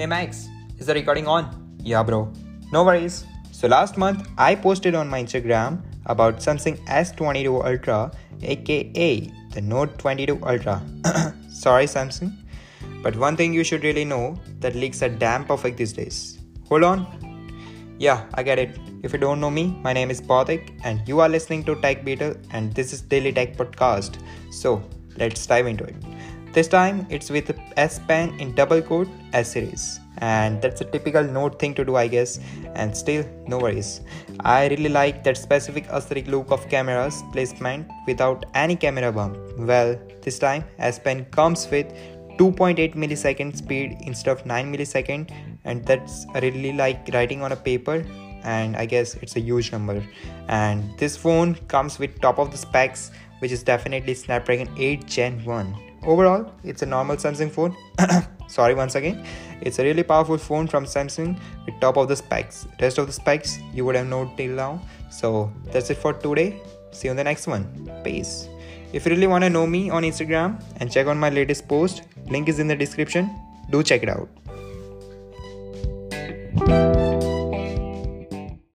Hey Max, is the recording on? Yeah, bro. No worries. So last month I posted on my Instagram about Samsung S22 Ultra, aka the Note 22 Ultra. Sorry, Samsung. But one thing you should really know that leaks are damn perfect these days. Hold on. Yeah, I get it. If you don't know me, my name is Pautik and you are listening to Tech Beetle and this is Daily Tech Podcast. So let's dive into it. This time it's with S Pen in double coat S series, and that's a typical Note thing to do, I guess. And still, no worries. I really like that specific aesthetic look of camera's placement without any camera bump. Well, this time S Pen comes with 2.8 millisecond speed instead of 9 millisecond, and that's really like writing on a paper and i guess it's a huge number and this phone comes with top of the specs which is definitely snapdragon 8 gen 1 Overall, it's a normal Samsung phone. Sorry once again. It's a really powerful phone from Samsung with top of the specs. Rest of the specs you would have known till now. So that's it for today. See you in the next one. Peace. If you really want to know me on Instagram and check on my latest post, link is in the description. Do check it out.